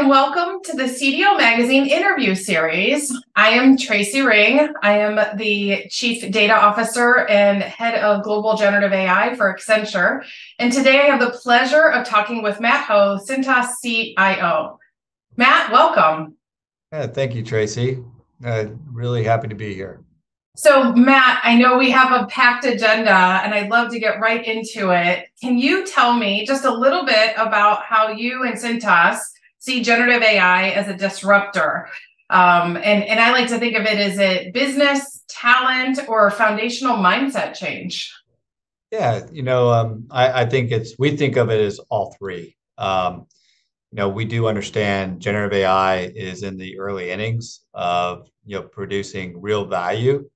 and welcome to the CDO Magazine interview series. I am Tracy Ring. I am the Chief Data Officer and Head of Global Generative AI for Accenture. And today I have the pleasure of talking with Matt Hough, Cintas CIO. Matt, welcome. Yeah, thank you, Tracy. Uh, really happy to be here. So, Matt, I know we have a packed agenda and I'd love to get right into it. Can you tell me just a little bit about how you and Cintas see generative AI as a disruptor. Um, and, and I like to think of it as a business, talent, or foundational mindset change. Yeah, you know, um, I, I, think it's we think of it as all three. Um, you know, we do understand generative AI is in the early innings of you know producing real value,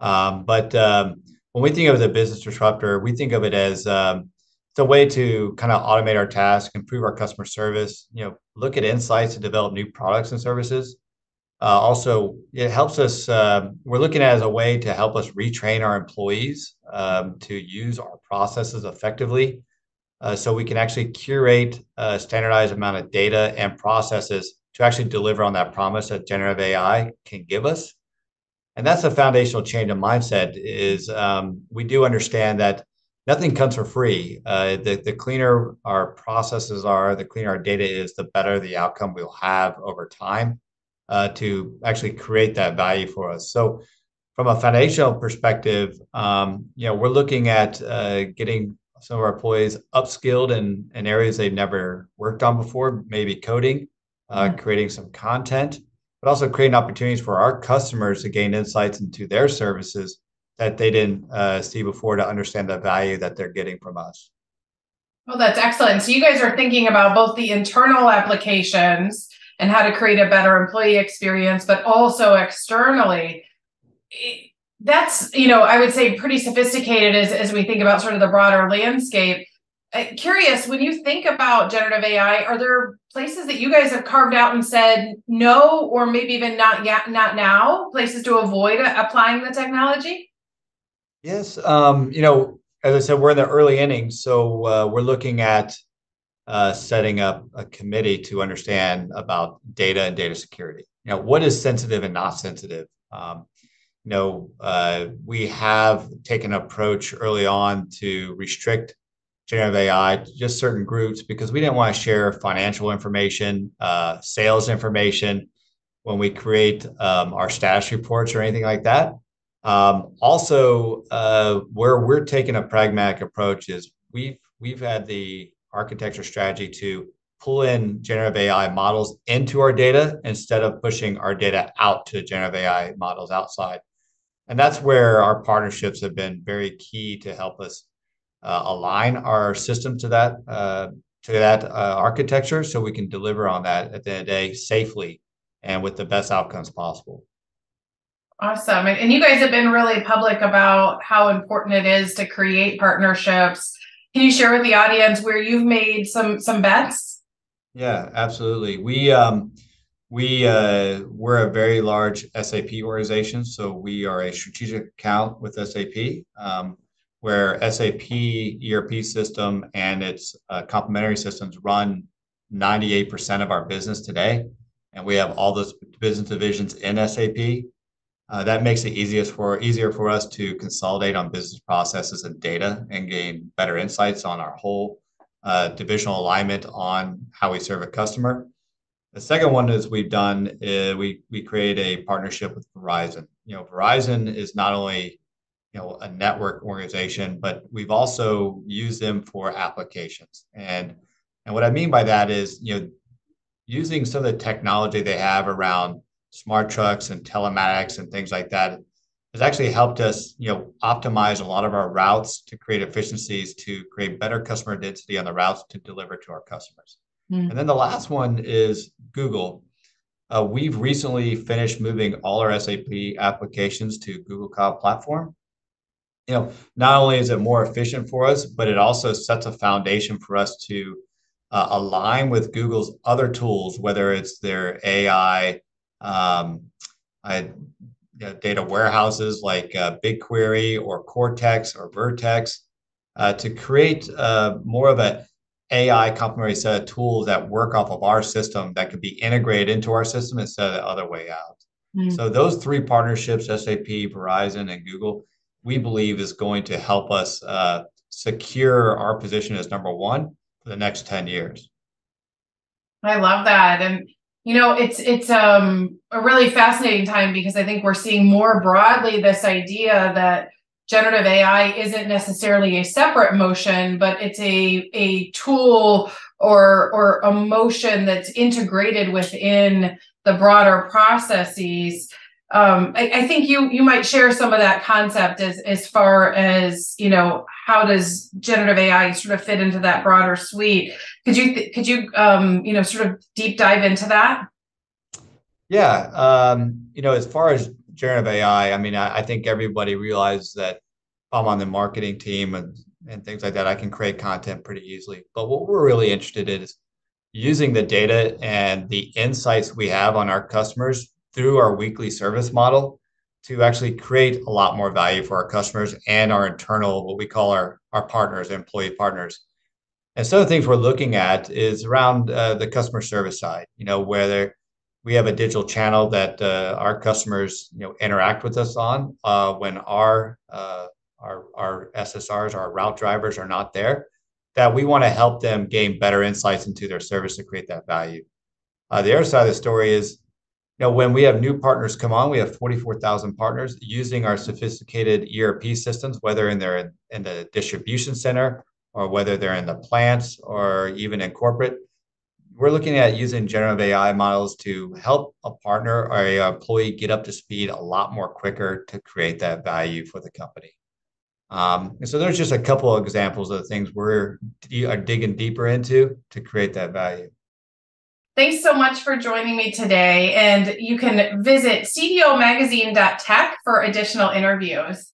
um, but um, when we think of it as a business disruptor, we think of it as um, it's a way to kind of automate our tasks, improve our customer service, you know, look at insights to develop new products and services. Uh, also, it helps us, um, we're looking at as a way to help us retrain our employees um, to use our processes effectively. Uh, so we can actually curate a standardized amount of data and processes to actually deliver on that promise that generative AI can give us. And that's a foundational change of mindset is um, we do understand that nothing comes for free. Uh, the, the cleaner our processes are, the cleaner our data is, the better the outcome we'll have over time uh, to actually create that value for us. So, from a foundational perspective, um, you know, we're looking at uh, getting some of our employees upskilled in, in areas they've never worked on before, maybe coding, uh, mm-hmm. creating some content, but also creating opportunities for our customers to gain insights into their services that they didn't uh, see before to understand the value that they're getting from us. Well, that's excellent. So you guys are thinking about both the internal applications and how to create a better employee experience, but also externally. That's, you know, I would say pretty sophisticated as, as we think about sort of the broader landscape. Uh, curious, when you think about generative AI, are there places that you guys have carved out and said no, or maybe even not yet, not now, places to avoid applying the technology? Yes, um, you know, as I said, we're in the early innings, so uh, we're looking at uh, setting up a committee to understand about data and data security. You know, what is sensitive and not sensitive? Um, you know, uh, we have taken an approach early on to restrict generative AI to just certain groups because we didn't want to share financial information, uh, sales information when we create um, our status reports or anything like that. Um, also, uh, where we're taking a pragmatic approach is we've we've had the architecture strategy to pull in generative AI models into our data instead of pushing our data out to generative AI models outside. And that's where our partnerships have been very key to help us uh, align our system to that uh, to that uh, architecture, so we can deliver on that at the end of the day safely and with the best outcomes possible. Awesome. And you guys have been really public about how important it is to create partnerships. Can you share with the audience where you've made some some bets? Yeah, absolutely. We um we uh, we're a very large SAP organization, so we are a strategic account with SAP, um, where SAP ERP system and its uh, complementary systems run 98% of our business today, and we have all those business divisions in SAP. Uh, that makes it easiest for easier for us to consolidate on business processes and data and gain better insights on our whole uh, divisional alignment on how we serve a customer. The second one is we've done uh, we we create a partnership with Verizon. You know, Verizon is not only you know a network organization, but we've also used them for applications. And and what I mean by that is you know using some of the technology they have around smart trucks and telematics and things like that has actually helped us, you know, optimize a lot of our routes to create efficiencies to create better customer density on the routes to deliver to our customers. Mm. And then the last one is Google. Uh, we've recently finished moving all our SAP applications to Google Cloud Platform. You know, not only is it more efficient for us, but it also sets a foundation for us to uh, align with Google's other tools, whether it's their AI um, I you know, data warehouses like uh, BigQuery or Cortex or Vertex uh, to create uh, more of a AI complementary set of tools that work off of our system that could be integrated into our system instead of the other way out. Mm. So those three partnerships, SAP, Verizon, and Google, we believe is going to help us uh, secure our position as number one for the next 10 years. I love that. And you know, it's it's um a really fascinating time because I think we're seeing more broadly this idea that generative AI isn't necessarily a separate motion, but it's a a tool or or a motion that's integrated within the broader processes. Um, I, I, think you you might share some of that concept as as far as you know how does generative AI sort of fit into that broader suite? Could you could you um, you know sort of deep dive into that? Yeah, um, you know, as far as generative AI, I mean, I, I think everybody realizes that I'm on the marketing team and, and things like that. I can create content pretty easily. But what we're really interested in is using the data and the insights we have on our customers through our weekly service model to actually create a lot more value for our customers and our internal, what we call our, our partners, employee partners. And some of the things we're looking at is around uh, the customer service side, you know, where we have a digital channel that uh, our customers, you know, interact with us on uh, when our uh, our, our SSRs, our route drivers are not there, that we want to help them gain better insights into their service to create that value. Uh, the other side of the story is, know, when we have new partners come on, we have 44,000 partners using our sophisticated ERP systems, whether in their in the distribution center or whether they're in the plants or even in corporate. We're looking at using generative AI models to help a partner or a employee get up to speed a lot more quicker to create that value for the company. Um, and so there's just a couple of examples of the things we're are digging deeper into to create that value. Thanks so much for joining me today. And you can visit cdomagazine.tech for additional interviews.